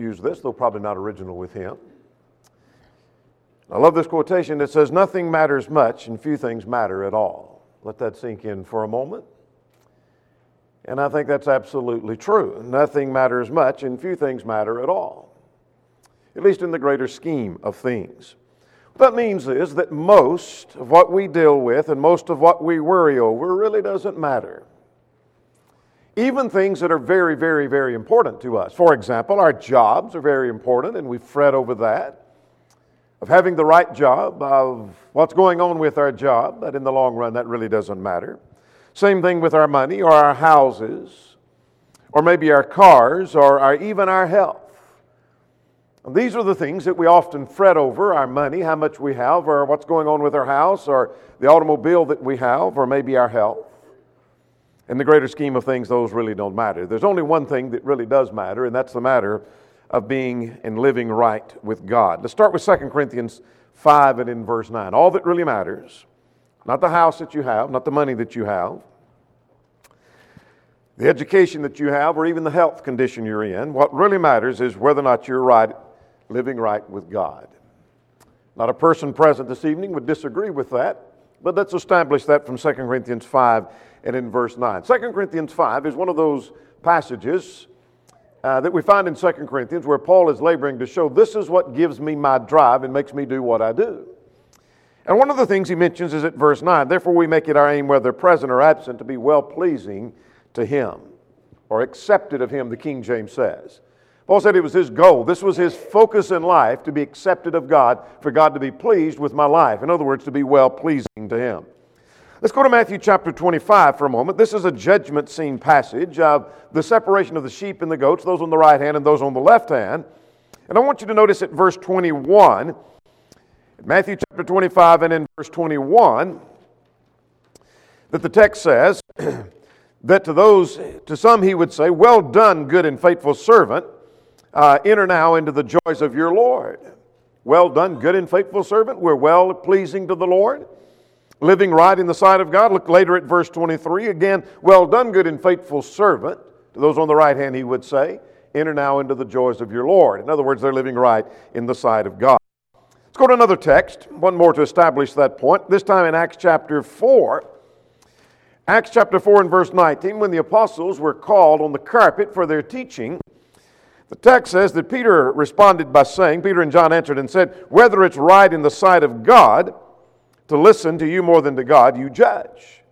used this, though probably not original with him. I love this quotation that says, Nothing matters much and few things matter at all. Let that sink in for a moment. And I think that's absolutely true. Nothing matters much and few things matter at all, at least in the greater scheme of things. What that means is that most of what we deal with and most of what we worry over really doesn't matter even things that are very, very, very important to us. For example, our jobs are very important, and we fret over that. Of having the right job, of what's going on with our job, but in the long run, that really doesn't matter. Same thing with our money or our houses, or maybe our cars, or our, even our health. These are the things that we often fret over our money, how much we have, or what's going on with our house, or the automobile that we have, or maybe our health. In the greater scheme of things, those really don't matter. There's only one thing that really does matter, and that's the matter of being and living right with God. Let's start with 2 Corinthians 5 and in verse 9. All that really matters, not the house that you have, not the money that you have, the education that you have, or even the health condition you're in. What really matters is whether or not you're right, living right with God. Not a person present this evening would disagree with that, but let's establish that from 2 Corinthians 5 and in verse 9. 2 Corinthians 5 is one of those passages uh, that we find in 2 Corinthians where Paul is laboring to show this is what gives me my drive and makes me do what I do. And one of the things he mentions is at verse 9 therefore we make it our aim, whether present or absent, to be well pleasing to him or accepted of him, the King James says. Paul said it was his goal. This was his focus in life to be accepted of God, for God to be pleased with my life. In other words, to be well pleasing to him. Let's go to Matthew chapter 25 for a moment. This is a judgment scene passage of the separation of the sheep and the goats, those on the right hand and those on the left hand. And I want you to notice at verse 21, Matthew chapter 25 and in verse 21, that the text says that to those, to some he would say, Well done, good and faithful servant, uh, enter now into the joys of your Lord. Well done, good and faithful servant. We're well pleasing to the Lord living right in the sight of God. Look later at verse 23. Again, well done, good and faithful servant. To those on the right hand, he would say, Enter now into the joys of your Lord. In other words, they're living right in the sight of God. Let's go to another text, one more to establish that point, this time in Acts chapter 4. Acts chapter 4 and verse 19, when the apostles were called on the carpet for their teaching, the text says that Peter responded by saying, Peter and John answered and said, Whether it's right in the sight of God, to listen to you more than to God, you judge.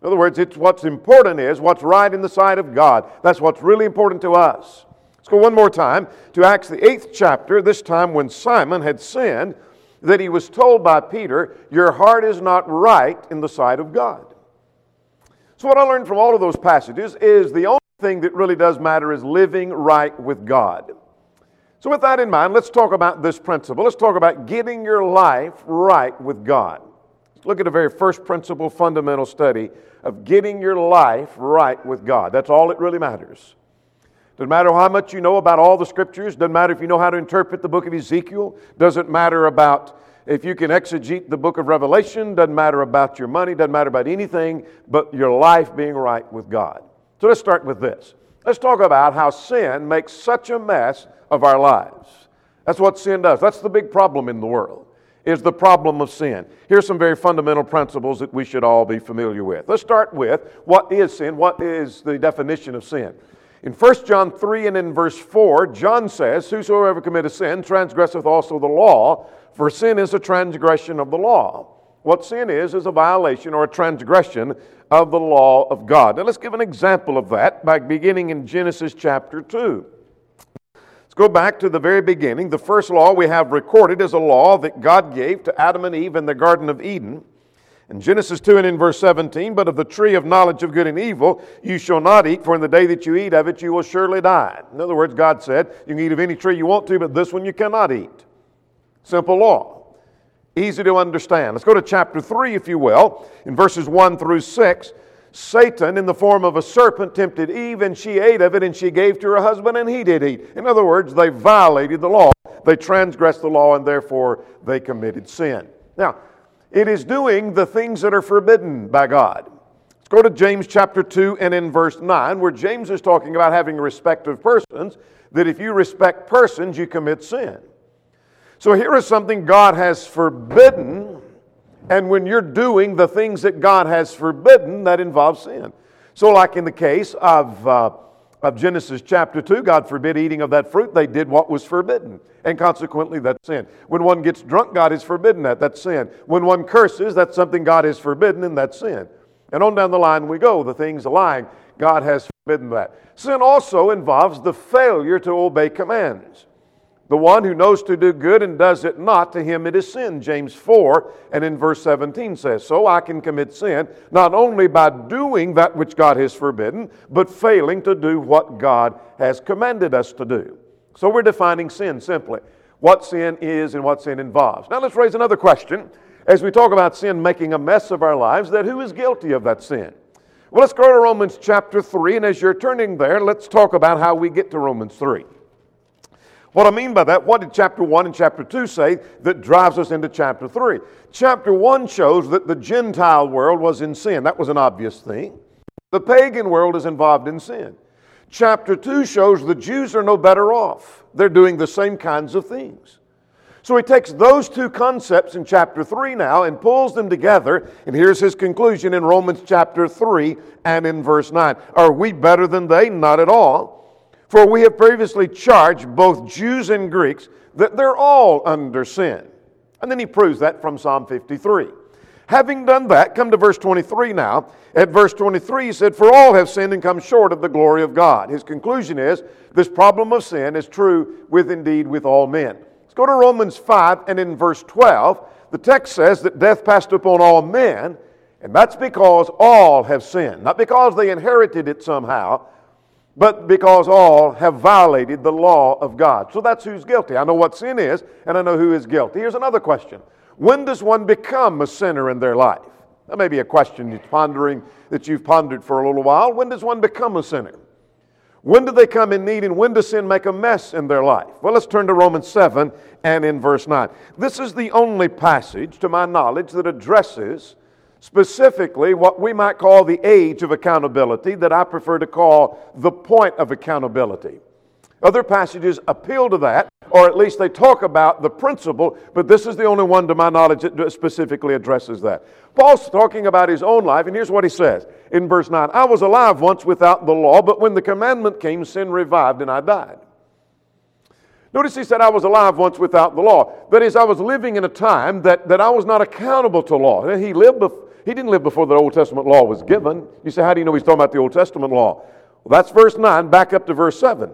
In other words, it's what's important is what's right in the sight of God. That's what's really important to us. Let's go one more time to Acts, the eighth chapter, this time when Simon had sinned, that he was told by Peter, Your heart is not right in the sight of God. So, what I learned from all of those passages is the only thing that really does matter is living right with God. So, with that in mind, let's talk about this principle. Let's talk about getting your life right with God. Look at a very first principle fundamental study of getting your life right with God. That's all that really matters. Doesn't matter how much you know about all the scriptures, doesn't matter if you know how to interpret the book of Ezekiel, doesn't matter about if you can exegete the book of Revelation, doesn't matter about your money, doesn't matter about anything but your life being right with God. So let's start with this. Let's talk about how sin makes such a mess of our lives. That's what sin does. That's the big problem in the world is the problem of sin. Here's some very fundamental principles that we should all be familiar with. Let's start with what is sin? What is the definition of sin? In 1 John 3 and in verse 4, John says, Whosoever committeth sin transgresseth also the law, for sin is a transgression of the law. What sin is, is a violation or a transgression of the law of God. Now let's give an example of that by beginning in Genesis chapter 2 go back to the very beginning. The first law we have recorded is a law that God gave to Adam and Eve in the Garden of Eden. In Genesis 2 and in verse 17, but of the tree of knowledge of good and evil you shall not eat, for in the day that you eat of it you will surely die. In other words, God said, you can eat of any tree you want to, but this one you cannot eat. Simple law. Easy to understand. Let's go to chapter 3, if you will, in verses 1 through 6. Satan, in the form of a serpent, tempted Eve, and she ate of it, and she gave to her husband, and he did eat. In other words, they violated the law. They transgressed the law, and therefore they committed sin. Now, it is doing the things that are forbidden by God. Let's go to James chapter 2 and in verse 9, where James is talking about having respect of persons, that if you respect persons, you commit sin. So here is something God has forbidden, and when you're doing the things that God has forbidden, that involves sin. So, like in the case of, uh, of Genesis chapter 2, God forbid eating of that fruit. They did what was forbidden, and consequently, that's sin. When one gets drunk, God has forbidden that. That's sin. When one curses, that's something God has forbidden, and that's sin. And on down the line we go. The things lying, God has forbidden that. Sin also involves the failure to obey commands. The one who knows to do good and does it not, to him it is sin. James 4 and in verse 17 says, So I can commit sin not only by doing that which God has forbidden, but failing to do what God has commanded us to do. So we're defining sin simply what sin is and what sin involves. Now let's raise another question as we talk about sin making a mess of our lives that who is guilty of that sin? Well, let's go to Romans chapter 3, and as you're turning there, let's talk about how we get to Romans 3. What I mean by that, what did chapter 1 and chapter 2 say that drives us into chapter 3? Chapter 1 shows that the Gentile world was in sin. That was an obvious thing. The pagan world is involved in sin. Chapter 2 shows the Jews are no better off. They're doing the same kinds of things. So he takes those two concepts in chapter 3 now and pulls them together, and here's his conclusion in Romans chapter 3 and in verse 9. Are we better than they? Not at all. For we have previously charged both Jews and Greeks that they're all under sin. And then he proves that from Psalm 53. Having done that, come to verse 23 now. At verse 23, he said, For all have sinned and come short of the glory of God. His conclusion is this problem of sin is true with indeed with all men. Let's go to Romans 5 and in verse 12, the text says that death passed upon all men, and that's because all have sinned. Not because they inherited it somehow, but because all have violated the law of God. So that's who's guilty. I know what sin is, and I know who is guilty. Here's another question When does one become a sinner in their life? That may be a question you're pondering that you've pondered for a little while. When does one become a sinner? When do they come in need, and when does sin make a mess in their life? Well, let's turn to Romans 7 and in verse 9. This is the only passage, to my knowledge, that addresses specifically what we might call the age of accountability, that I prefer to call the point of accountability. Other passages appeal to that, or at least they talk about the principle, but this is the only one to my knowledge that specifically addresses that. Paul's talking about his own life, and here's what he says in verse 9 I was alive once without the law, but when the commandment came, sin revived and I died. Notice he said, I was alive once without the law. That is, I was living in a time that, that I was not accountable to law. He lived before he didn't live before the Old Testament law was given. You say, how do you know he's talking about the Old Testament law? Well, that's verse 9, back up to verse 7.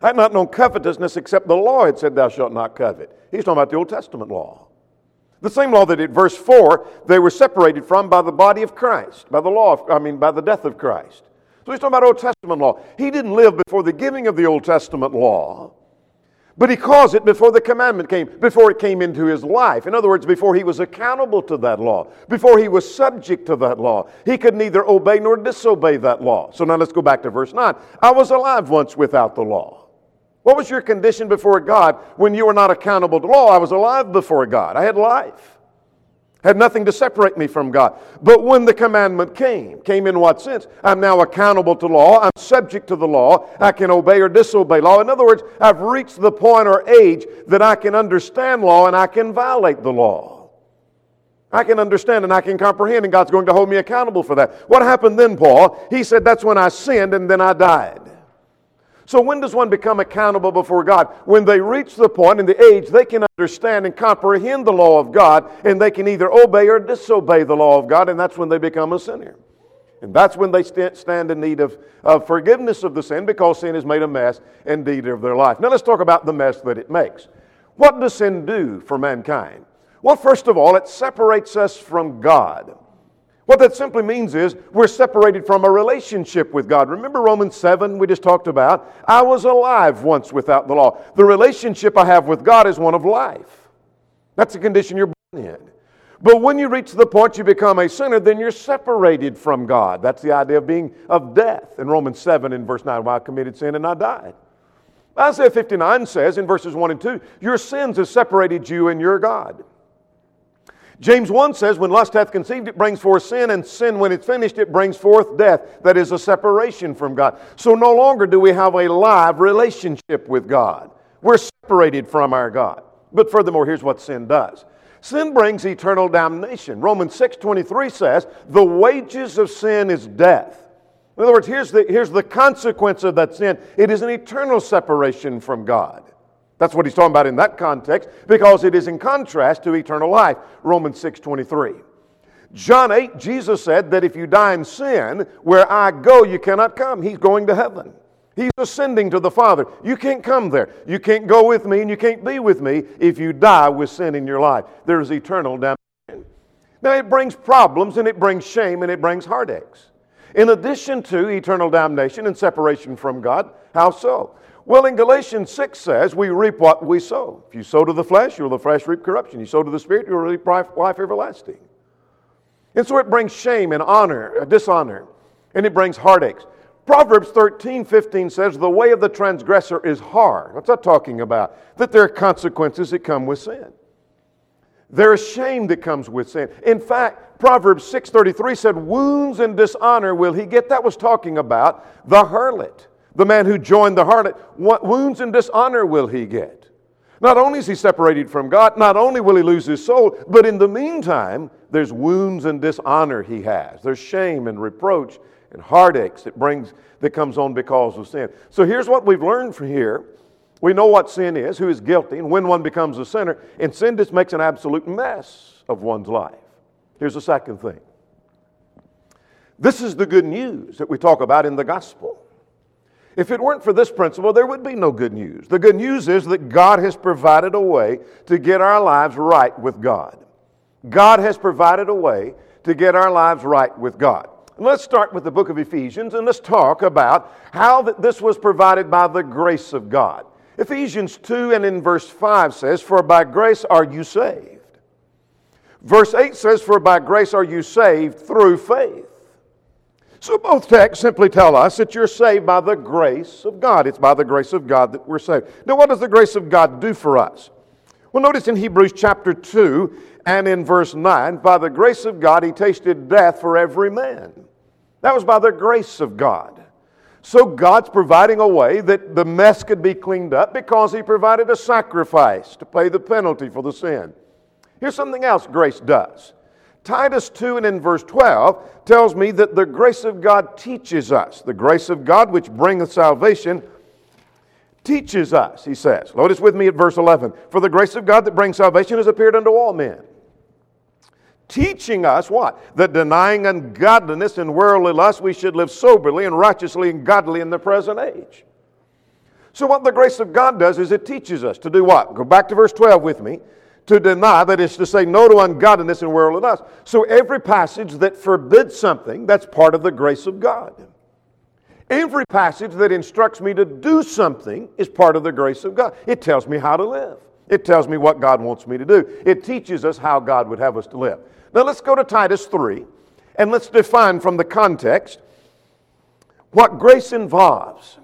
I had not known covetousness except the law had said, Thou shalt not covet. He's talking about the Old Testament law. The same law that at verse 4 they were separated from by the body of Christ, by the law, of, I mean, by the death of Christ. So he's talking about Old Testament law. He didn't live before the giving of the Old Testament law. But he caused it before the commandment came, before it came into his life. In other words, before he was accountable to that law, before he was subject to that law. He could neither obey nor disobey that law. So now let's go back to verse 9. I was alive once without the law. What was your condition before God when you were not accountable to law? I was alive before God. I had life. Had nothing to separate me from God. But when the commandment came, came in what sense? I'm now accountable to law. I'm subject to the law. I can obey or disobey law. In other words, I've reached the point or age that I can understand law and I can violate the law. I can understand and I can comprehend, and God's going to hold me accountable for that. What happened then, Paul? He said, That's when I sinned and then I died. So, when does one become accountable before God? When they reach the point in the age they can understand and comprehend the law of God, and they can either obey or disobey the law of God, and that's when they become a sinner. And that's when they stand in need of, of forgiveness of the sin because sin has made a mess indeed of their life. Now, let's talk about the mess that it makes. What does sin do for mankind? Well, first of all, it separates us from God. What that simply means is we're separated from a relationship with God. Remember Romans 7 we just talked about? I was alive once without the law. The relationship I have with God is one of life. That's the condition you're born in. But when you reach the point you become a sinner, then you're separated from God. That's the idea of being of death. In Romans 7 in verse 9, well, I committed sin and I died. Isaiah 59 says in verses 1 and 2, your sins have separated you and your God. James 1 says, When lust hath conceived, it brings forth sin, and sin, when it's finished, it brings forth death. That is a separation from God. So no longer do we have a live relationship with God. We're separated from our God. But furthermore, here's what sin does sin brings eternal damnation. Romans 6.23 says, The wages of sin is death. In other words, here's the, here's the consequence of that sin it is an eternal separation from God. That's what he's talking about in that context because it is in contrast to eternal life. Romans 6:23. John 8, Jesus said that if you die in sin, where I go, you cannot come. He's going to heaven. He's ascending to the Father. You can't come there. You can't go with me and you can't be with me if you die with sin in your life. There's eternal damnation. Now, it brings problems and it brings shame and it brings heartaches. In addition to eternal damnation and separation from God, how so? Well, in Galatians 6 says, we reap what we sow. If you sow to the flesh, you'll the flesh reap corruption. You sow to the spirit, you'll reap life everlasting. And so it brings shame and honor, uh, dishonor, and it brings heartaches. Proverbs 13, 15 says, The way of the transgressor is hard. What's that talking about? That there are consequences that come with sin. There is shame that comes with sin. In fact, Proverbs 6:33 said, "Wounds and dishonor will he get." That was talking about the harlot. The man who joined the harlot, what wounds and dishonor will he get? Not only is he separated from God, not only will he lose his soul, but in the meantime, there's wounds and dishonor he has. There's shame and reproach and heartaches that brings that comes on because of sin. So here's what we've learned from here. We know what sin is, who is guilty, and when one becomes a sinner, and sin just makes an absolute mess of one's life. Here's the second thing. This is the good news that we talk about in the gospel. If it weren't for this principle, there would be no good news. The good news is that God has provided a way to get our lives right with God. God has provided a way to get our lives right with God. Let's start with the book of Ephesians and let's talk about how that this was provided by the grace of God. Ephesians 2 and in verse 5 says, For by grace are you saved. Verse 8 says, For by grace are you saved through faith. So both texts simply tell us that you're saved by the grace of God. It's by the grace of God that we're saved. Now, what does the grace of God do for us? Well, notice in Hebrews chapter 2 and in verse 9, by the grace of God, he tasted death for every man. That was by the grace of God. So God's providing a way that the mess could be cleaned up because he provided a sacrifice to pay the penalty for the sin. Here's something else grace does Titus 2 and in verse 12 tells me that the grace of God teaches us. The grace of God which bringeth salvation teaches us, he says. Notice with me at verse 11. For the grace of God that brings salvation has appeared unto all men. Teaching us what? That denying ungodliness and worldly lust, we should live soberly and righteously and godly in the present age. So, what the grace of God does is it teaches us to do what? Go back to verse 12 with me to deny, that is to say no to ungodliness and worldliness. So every passage that forbids something, that's part of the grace of God. Every passage that instructs me to do something is part of the grace of God. It tells me how to live. It tells me what God wants me to do. It teaches us how God would have us to live. Now let's go to Titus 3 and let's define from the context what grace involves.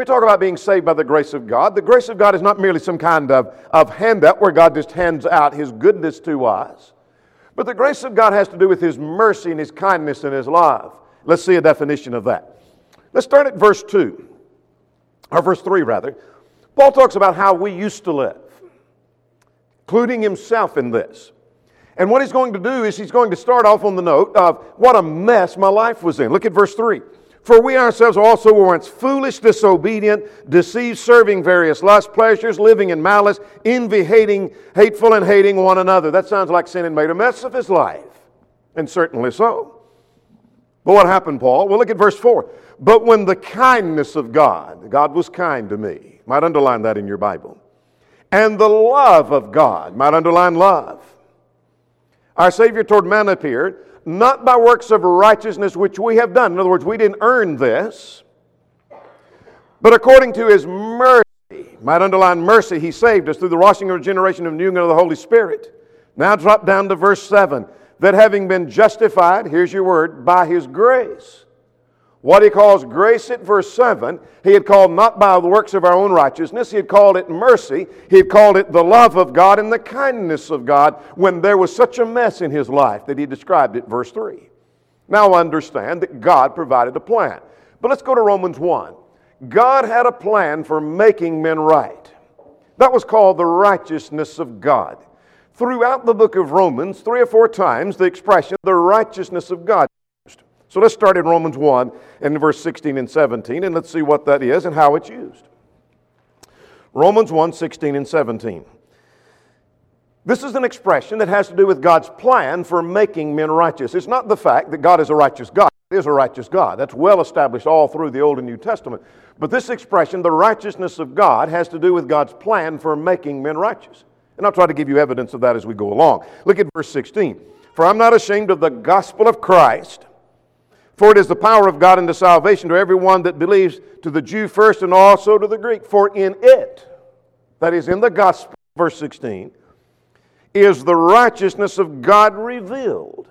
We talk about being saved by the grace of God. The grace of God is not merely some kind of, of handout where God just hands out His goodness to us, but the grace of God has to do with His mercy and His kindness and His love. Let's see a definition of that. Let's start at verse 2, or verse 3 rather. Paul talks about how we used to live, including himself in this. And what he's going to do is he's going to start off on the note of what a mess my life was in. Look at verse 3. For we ourselves also were once foolish, disobedient, deceived, serving various lust pleasures, living in malice, envy, hating, hateful, and hating one another. That sounds like sin had made a mess of his life. And certainly so. But what happened, Paul? Well, look at verse 4. But when the kindness of God, God was kind to me, might underline that in your Bible, and the love of God, might underline love, our Savior toward man appeared, not by works of righteousness which we have done. In other words, we didn't earn this, but according to his mercy, might underline mercy, he saved us through the washing and regeneration of union of the Holy Spirit. Now drop down to verse 7 that having been justified, here's your word, by his grace. What he calls grace at verse 7, he had called not by the works of our own righteousness, he had called it mercy, he had called it the love of God and the kindness of God when there was such a mess in his life that he described it, verse 3. Now understand that God provided a plan. But let's go to Romans 1. God had a plan for making men right. That was called the righteousness of God. Throughout the book of Romans, three or four times, the expression the righteousness of God so let's start in Romans 1 and verse 16 and 17, and let's see what that is and how it's used. Romans 1 16 and 17. This is an expression that has to do with God's plan for making men righteous. It's not the fact that God is a righteous God. He is a righteous God. That's well established all through the Old and New Testament. But this expression, the righteousness of God, has to do with God's plan for making men righteous. And I'll try to give you evidence of that as we go along. Look at verse 16. For I'm not ashamed of the gospel of Christ for it is the power of God unto salvation to everyone that believes, to the Jew first and also to the Greek. For in it, that is in the gospel, verse 16, is the righteousness of God revealed.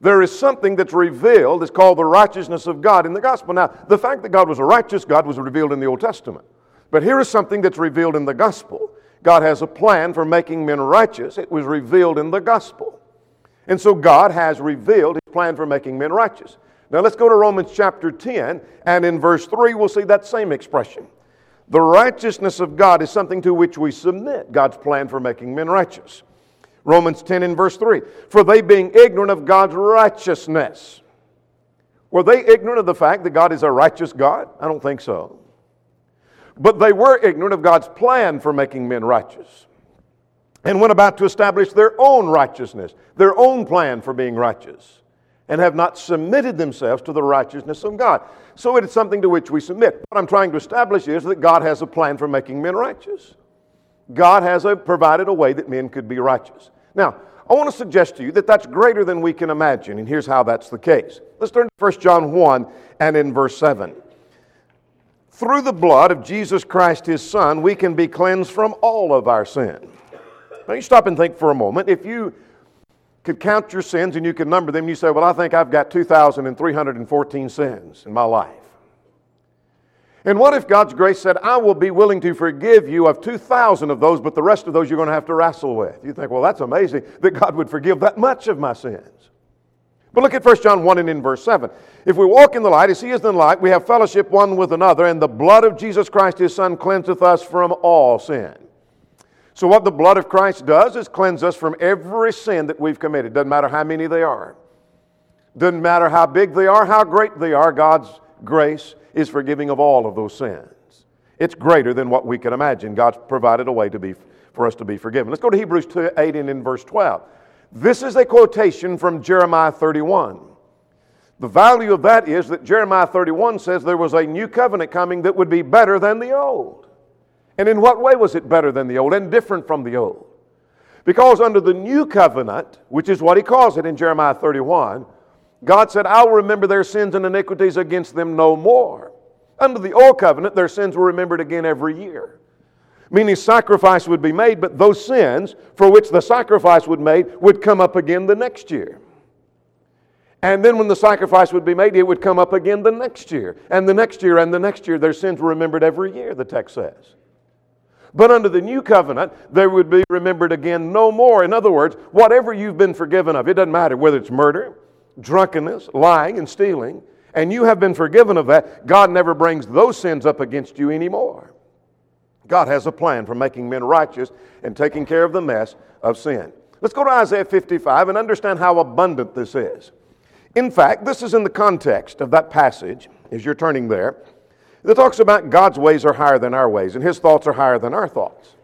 There is something that's revealed, it's called the righteousness of God in the gospel. Now, the fact that God was a righteous God was revealed in the Old Testament. But here is something that's revealed in the gospel. God has a plan for making men righteous. It was revealed in the gospel. And so God has revealed his plan for making men righteous. Now let's go to Romans chapter 10, and in verse 3, we'll see that same expression. The righteousness of God is something to which we submit God's plan for making men righteous. Romans 10 and verse 3 For they being ignorant of God's righteousness. Were they ignorant of the fact that God is a righteous God? I don't think so. But they were ignorant of God's plan for making men righteous and went about to establish their own righteousness, their own plan for being righteous and have not submitted themselves to the righteousness of God. So it is something to which we submit. What I'm trying to establish is that God has a plan for making men righteous. God has a, provided a way that men could be righteous. Now, I want to suggest to you that that's greater than we can imagine, and here's how that's the case. Let's turn to 1 John 1 and in verse 7. Through the blood of Jesus Christ, his Son, we can be cleansed from all of our sin. Now, you stop and think for a moment. If you could count your sins and you could number them, you say, Well, I think I've got 2,314 sins in my life. And what if God's grace said, I will be willing to forgive you of 2,000 of those, but the rest of those you're going to have to wrestle with? You think, well, that's amazing that God would forgive that much of my sins. But look at 1 John 1 and in verse 7. If we walk in the light as he is in the light, we have fellowship one with another, and the blood of Jesus Christ his Son cleanseth us from all sin. So, what the blood of Christ does is cleanse us from every sin that we've committed. Doesn't matter how many they are, doesn't matter how big they are, how great they are, God's grace is forgiving of all of those sins. It's greater than what we can imagine. God's provided a way to be, for us to be forgiven. Let's go to Hebrews 2, 8 and in verse 12. This is a quotation from Jeremiah 31. The value of that is that Jeremiah 31 says there was a new covenant coming that would be better than the old. And in what way was it better than the old and different from the old? Because under the new covenant, which is what he calls it in Jeremiah 31, God said, I'll remember their sins and iniquities against them no more. Under the old covenant, their sins were remembered again every year. Meaning sacrifice would be made, but those sins for which the sacrifice would made would come up again the next year. And then when the sacrifice would be made, it would come up again the next year. And the next year and the next year, their sins were remembered every year, the text says. But under the new covenant, they would be remembered again no more. In other words, whatever you've been forgiven of, it doesn't matter whether it's murder, drunkenness, lying, and stealing, and you have been forgiven of that, God never brings those sins up against you anymore. God has a plan for making men righteous and taking care of the mess of sin. Let's go to Isaiah 55 and understand how abundant this is. In fact, this is in the context of that passage, as you're turning there that talks about God's ways are higher than our ways and his thoughts are higher than our thoughts.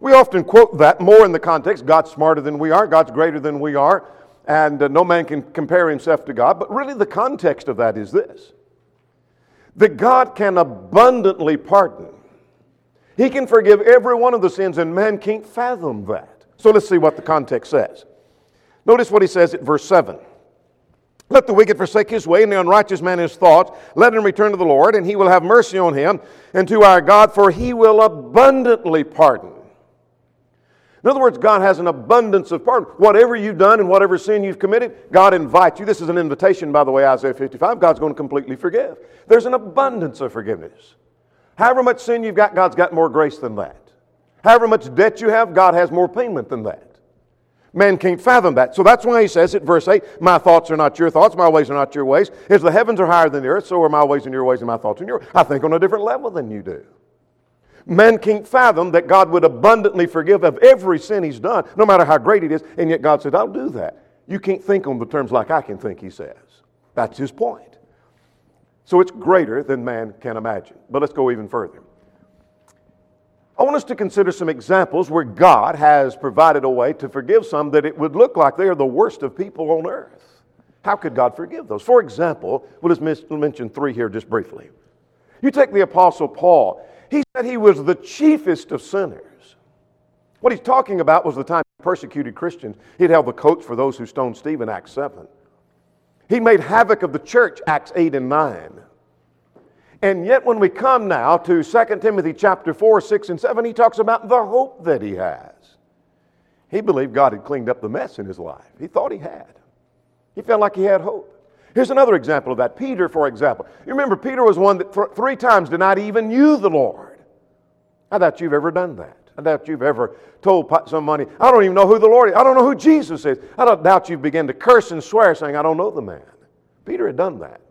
We often quote that more in the context God's smarter than we are, God's greater than we are, and uh, no man can compare himself to God. But really, the context of that is this that God can abundantly pardon. He can forgive every one of the sins, and man can't fathom that. So let's see what the context says. Notice what he says at verse 7. Let the wicked forsake his way, and the unrighteous man his thoughts. Let him return to the Lord, and he will have mercy on him, and to our God, for he will abundantly pardon. In other words, God has an abundance of pardon. Whatever you've done and whatever sin you've committed, God invites you. This is an invitation, by the way, Isaiah 55. God's going to completely forgive. There's an abundance of forgiveness. However much sin you've got, God's got more grace than that. However much debt you have, God has more payment than that. Man can't fathom that. So that's why he says it, verse 8, My thoughts are not your thoughts, my ways are not your ways. As the heavens are higher than the earth, so are my ways and your ways, and my thoughts and your I think on a different level than you do. Man can't fathom that God would abundantly forgive of every sin he's done, no matter how great it is, and yet God said, I'll do that. You can't think on the terms like I can think, he says. That's his point. So it's greater than man can imagine. But let's go even further. I want us to consider some examples where God has provided a way to forgive some that it would look like they are the worst of people on earth. How could God forgive those? For example, we'll just mention three here just briefly. You take the Apostle Paul, he said he was the chiefest of sinners. What he's talking about was the time he persecuted Christians. He'd held the coats for those who stoned Stephen, Acts 7. He made havoc of the church, Acts 8 and 9. And yet, when we come now to 2 Timothy chapter 4, 6, and 7, he talks about the hope that he has. He believed God had cleaned up the mess in his life. He thought he had. He felt like he had hope. Here's another example of that. Peter, for example. You remember, Peter was one that th- three times denied even you, the Lord. I doubt you've ever done that. I doubt you've ever told somebody, I don't even know who the Lord is. I don't know who Jesus is. I don't doubt you've begun to curse and swear saying, I don't know the man. Peter had done that.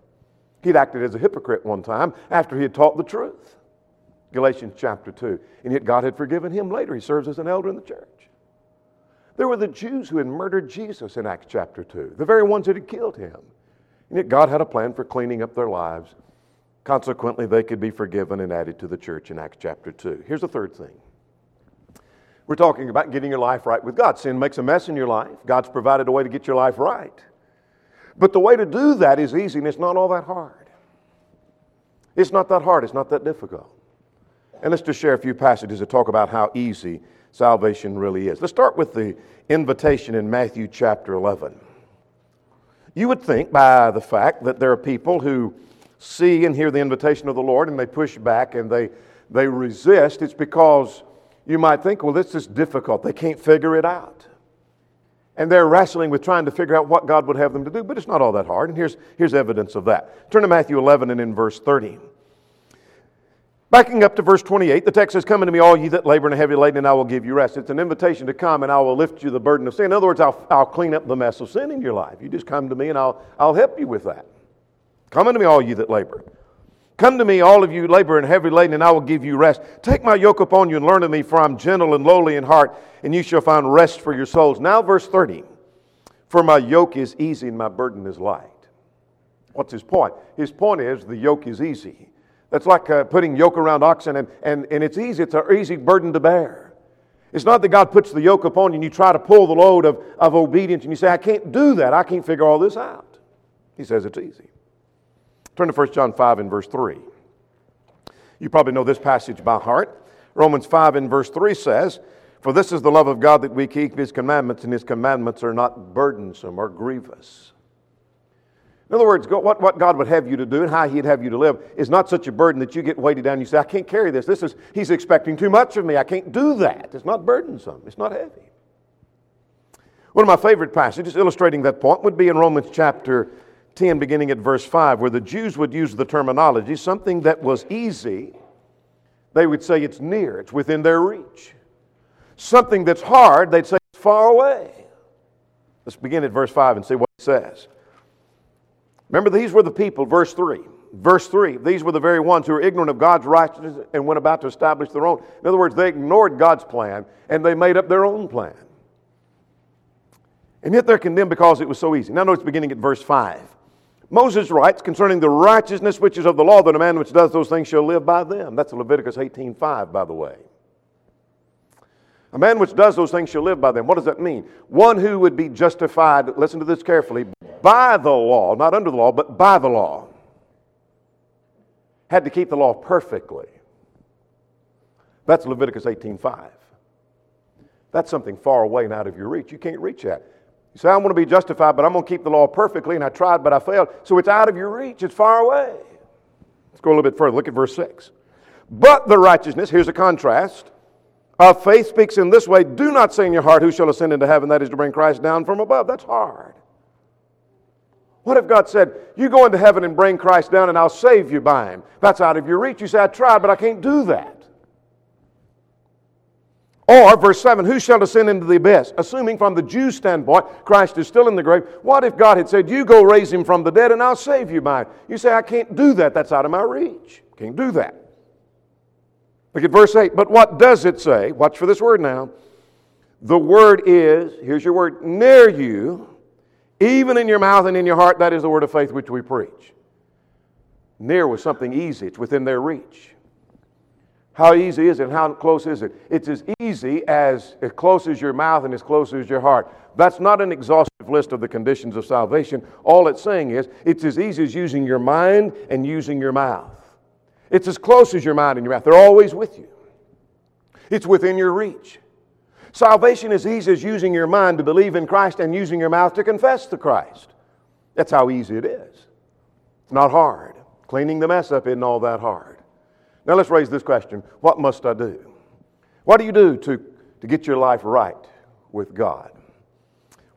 He'd acted as a hypocrite one time after he had taught the truth. Galatians chapter 2. And yet God had forgiven him later. He serves as an elder in the church. There were the Jews who had murdered Jesus in Acts chapter 2, the very ones that had killed him. And yet God had a plan for cleaning up their lives. Consequently, they could be forgiven and added to the church in Acts chapter 2. Here's the third thing. We're talking about getting your life right with God. Sin makes a mess in your life. God's provided a way to get your life right. But the way to do that is easy and it's not all that hard. It's not that hard, it's not that difficult. And let's just share a few passages that talk about how easy salvation really is. Let's start with the invitation in Matthew chapter 11. You would think by the fact that there are people who see and hear the invitation of the Lord and they push back and they, they resist, it's because you might think, well, this is difficult. They can't figure it out and they're wrestling with trying to figure out what God would have them to do, but it's not all that hard. And here's, here's evidence of that. Turn to Matthew 11 and in verse 30. Backing up to verse 28, the text says, Come unto me, all ye that labor and are heavy laden, and I will give you rest. It's an invitation to come, and I will lift you the burden of sin. In other words, I'll, I'll clean up the mess of sin in your life. You just come to me, and I'll, I'll help you with that. Come unto me, all ye that labor. Come to me, all of you labor and heavy laden, and I will give you rest. Take my yoke upon you and learn of me, for I'm gentle and lowly in heart, and you shall find rest for your souls. Now, verse 30 For my yoke is easy and my burden is light. What's his point? His point is the yoke is easy. That's like uh, putting yoke around oxen, and, and, and it's easy. It's an easy burden to bear. It's not that God puts the yoke upon you and you try to pull the load of, of obedience and you say, I can't do that. I can't figure all this out. He says it's easy. Turn to 1 John 5 and verse 3. You probably know this passage by heart. Romans 5 and verse 3 says, For this is the love of God that we keep his commandments, and his commandments are not burdensome or grievous. In other words, what, what God would have you to do and how He'd have you to live is not such a burden that you get weighted down. and You say, I can't carry this. This is He's expecting too much of me. I can't do that. It's not burdensome. It's not heavy. One of my favorite passages illustrating that point would be in Romans chapter 10, beginning at verse 5, where the Jews would use the terminology something that was easy, they would say it's near, it's within their reach. Something that's hard, they'd say it's far away. Let's begin at verse 5 and see what it says. Remember, these were the people, verse 3. Verse 3, these were the very ones who were ignorant of God's righteousness and went about to establish their own. In other words, they ignored God's plan and they made up their own plan. And yet they're condemned because it was so easy. Now, notice beginning at verse 5. Moses writes concerning the righteousness which is of the law that a man which does those things shall live by them. That's Leviticus 18:5, by the way. A man which does those things shall live by them. What does that mean? One who would be justified, listen to this carefully, by the law, not under the law, but by the law, had to keep the law perfectly. That's Leviticus 18:5. That's something far away and out of your reach. You can't reach that. You say, I want to be justified, but I'm going to keep the law perfectly, and I tried, but I failed. So it's out of your reach, it's far away. Let's go a little bit further. Look at verse 6. But the righteousness, here's a contrast, Uh, faith speaks in this way do not say in your heart, Who shall ascend into heaven? That is to bring Christ down from above. That's hard. What if God said, You go into heaven and bring Christ down and I'll save you by him? That's out of your reach. You say, I tried, but I can't do that. Or, verse 7, who shall ascend into the abyss? Assuming from the Jews' standpoint, Christ is still in the grave. What if God had said, You go raise him from the dead and I'll save you by it? You say, I can't do that. That's out of my reach. Can't do that. Look at verse 8. But what does it say? Watch for this word now. The word is, here's your word, near you, even in your mouth and in your heart. That is the word of faith which we preach. Near was something easy, it's within their reach. How easy is it and how close is it? It's as easy as as close as your mouth and as close as your heart. That's not an exhaustive list of the conditions of salvation. All it's saying is it's as easy as using your mind and using your mouth. It's as close as your mind and your mouth. They're always with you. It's within your reach. Salvation is easy as using your mind to believe in Christ and using your mouth to confess to Christ. That's how easy it is. It's not hard. Cleaning the mess up isn't all that hard. Now let's raise this question What must I do? What do you do to, to get your life right with God?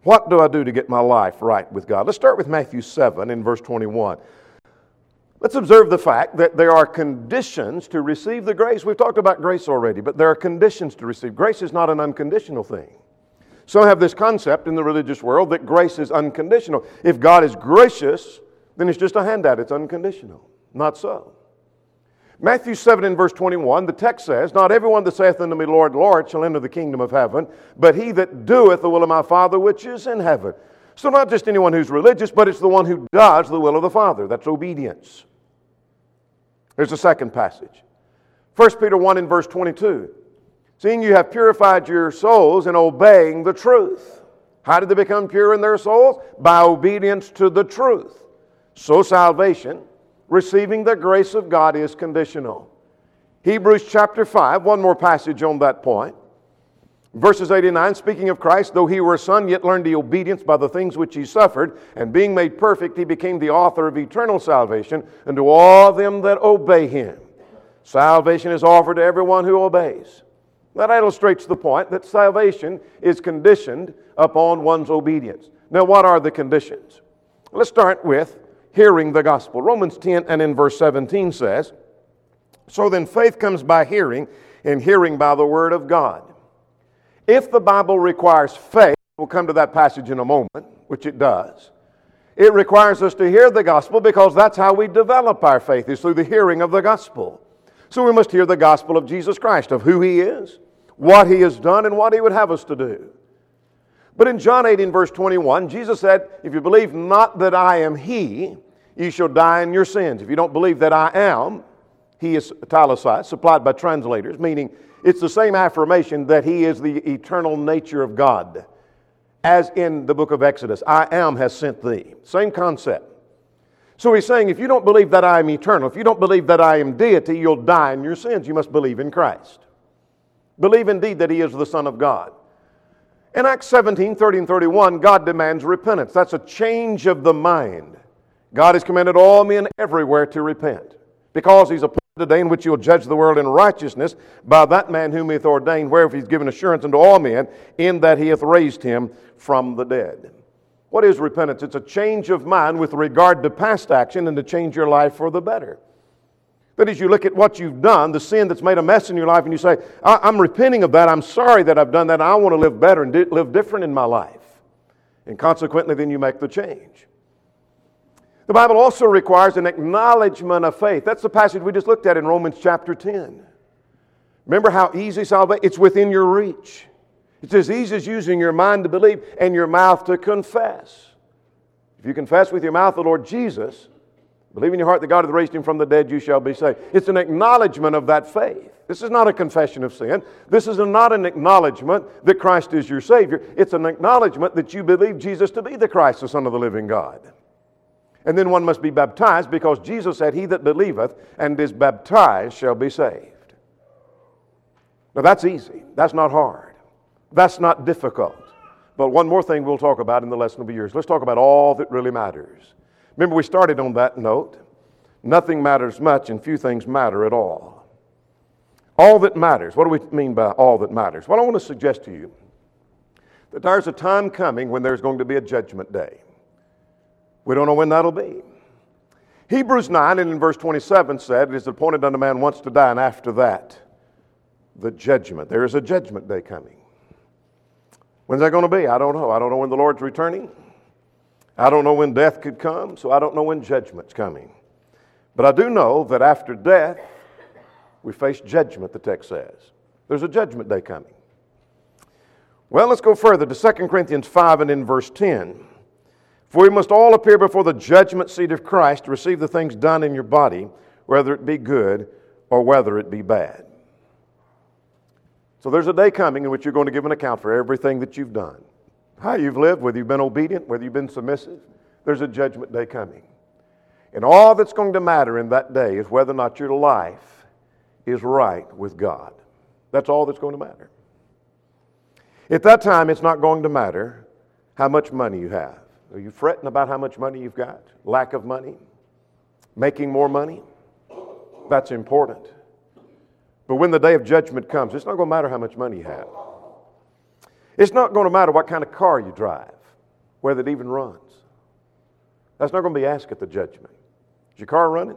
What do I do to get my life right with God? Let's start with Matthew 7 in verse 21. Let's observe the fact that there are conditions to receive the grace. We've talked about grace already, but there are conditions to receive. Grace is not an unconditional thing. Some have this concept in the religious world that grace is unconditional. If God is gracious, then it's just a handout, it's unconditional. Not so. Matthew 7 and verse 21, the text says, Not everyone that saith unto me, Lord, Lord, shall enter the kingdom of heaven, but he that doeth the will of my Father which is in heaven. So, not just anyone who's religious, but it's the one who does the will of the Father. That's obedience. There's a second passage 1 Peter 1 in verse 22. Seeing you have purified your souls in obeying the truth. How did they become pure in their souls? By obedience to the truth. So, salvation receiving the grace of God is conditional. Hebrews chapter 5, one more passage on that point. Verses 89, speaking of Christ, though he were a son, yet learned the obedience by the things which he suffered, and being made perfect, he became the author of eternal salvation unto all them that obey him. Salvation is offered to everyone who obeys. That illustrates the point that salvation is conditioned upon one's obedience. Now, what are the conditions? Let's start with hearing the gospel. Romans 10 and in verse 17 says, So then faith comes by hearing, and hearing by the word of God. If the Bible requires faith, we'll come to that passage in a moment, which it does. It requires us to hear the gospel because that's how we develop our faith, is through the hearing of the gospel. So we must hear the gospel of Jesus Christ, of who he is, what he has done, and what he would have us to do. But in John 18, verse 21, Jesus said, If you believe not that I am he, you shall die in your sins. If you don't believe that I am, he is italicized, supplied by translators, meaning it's the same affirmation that he is the eternal nature of God. As in the book of Exodus, I am has sent thee. Same concept. So he's saying, if you don't believe that I am eternal, if you don't believe that I am deity, you'll die in your sins. You must believe in Christ. Believe indeed that he is the Son of God. In Acts 17, 30 and 31, God demands repentance. That's a change of the mind. God has commanded all men everywhere to repent, because he's appointed a day in which he'll judge the world in righteousness by that man whom he hath ordained, wherefore he's given assurance unto all men, in that he hath raised him from the dead. What is repentance? It's a change of mind with regard to past action and to change your life for the better. That is, you look at what you've done, the sin that's made a mess in your life, and you say, I'm repenting of that. I'm sorry that I've done that. I want to live better and live different in my life. And consequently, then you make the change. The Bible also requires an acknowledgement of faith. That's the passage we just looked at in Romans chapter 10. Remember how easy salvation it's within your reach. It's as easy as using your mind to believe and your mouth to confess. If you confess with your mouth the Lord Jesus, believe in your heart that God hath raised him from the dead, you shall be saved. It's an acknowledgement of that faith. This is not a confession of sin. This is not an acknowledgement that Christ is your Savior. It's an acknowledgement that you believe Jesus to be the Christ, the Son of the living God. And then one must be baptized because Jesus said, He that believeth and is baptized shall be saved. Now that's easy. That's not hard. That's not difficult. But one more thing we'll talk about in the lesson of the years. Let's talk about all that really matters. Remember, we started on that note. Nothing matters much and few things matter at all. All that matters. What do we mean by all that matters? Well, I want to suggest to you that there's a time coming when there's going to be a judgment day. We don't know when that'll be. Hebrews 9 and in verse 27 said, It is appointed unto man once to die, and after that, the judgment. There is a judgment day coming. When's that going to be? I don't know. I don't know when the Lord's returning. I don't know when death could come, so I don't know when judgment's coming. But I do know that after death, we face judgment, the text says. There's a judgment day coming. Well, let's go further to 2 Corinthians 5 and in verse 10. For we must all appear before the judgment seat of Christ to receive the things done in your body, whether it be good or whether it be bad. So there's a day coming in which you're going to give an account for everything that you've done. How you've lived, whether you've been obedient, whether you've been submissive. There's a judgment day coming. And all that's going to matter in that day is whether or not your life is right with God. That's all that's going to matter. At that time, it's not going to matter how much money you have. Are you fretting about how much money you've got? Lack of money? Making more money? That's important. But when the day of judgment comes, it's not going to matter how much money you have. It's not going to matter what kind of car you drive, whether it even runs. That's not going to be asked at the judgment. Is your car running?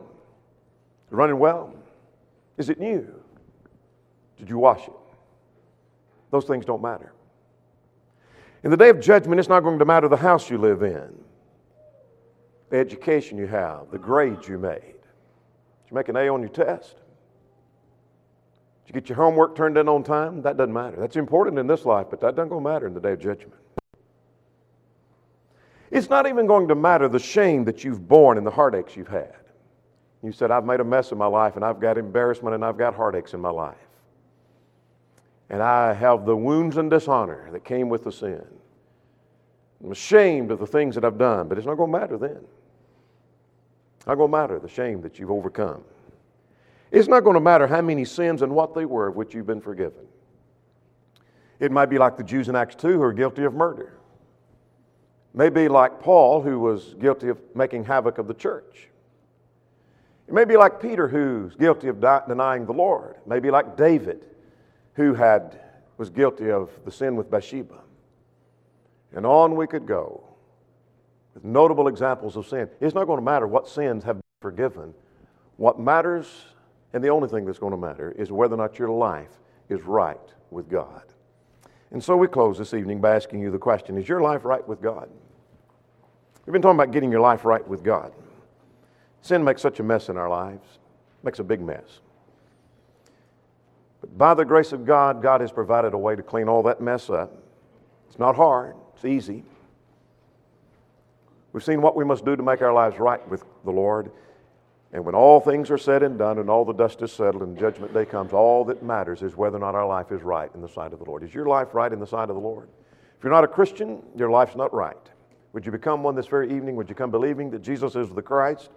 Running well? Is it new? Did you wash it? Those things don't matter. In the day of judgment, it's not going to matter the house you live in, the education you have, the grades you made. Did you make an A on your test? Did you get your homework turned in on time? That doesn't matter. That's important in this life, but that doesn't go matter in the day of judgment. It's not even going to matter the shame that you've borne and the heartaches you've had. You said, I've made a mess of my life and I've got embarrassment and I've got heartaches in my life. And I have the wounds and dishonor that came with the sin. I'm ashamed of the things that I've done, but it's not going to matter then. It's not going to matter the shame that you've overcome. It's not going to matter how many sins and what they were of which you've been forgiven. It might be like the Jews in Acts 2 who are guilty of murder. Maybe like Paul, who was guilty of making havoc of the church. It may be like Peter, who's guilty of denying the Lord. Maybe like David, who had, was guilty of the sin with Bathsheba. And on we could go with notable examples of sin. It's not going to matter what sins have been forgiven. What matters, and the only thing that's going to matter, is whether or not your life is right with God. And so we close this evening by asking you the question Is your life right with God? We've been talking about getting your life right with God. Sin makes such a mess in our lives, makes a big mess. But by the grace of God, God has provided a way to clean all that mess up. It's not hard, it's easy. We've seen what we must do to make our lives right with the Lord. And when all things are said and done and all the dust is settled and judgment day comes, all that matters is whether or not our life is right in the sight of the Lord. Is your life right in the sight of the Lord? If you're not a Christian, your life's not right. Would you become one this very evening? Would you come believing that Jesus is the Christ,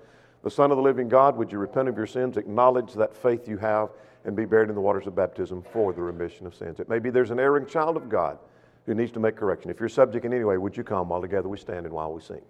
the Son of the living God? Would you repent of your sins, acknowledge that faith you have, and be buried in the waters of baptism for the remission of sins? It may be there's an erring child of God who needs to make correction. If you're subject in any way, would you come while together we stand and while we sing?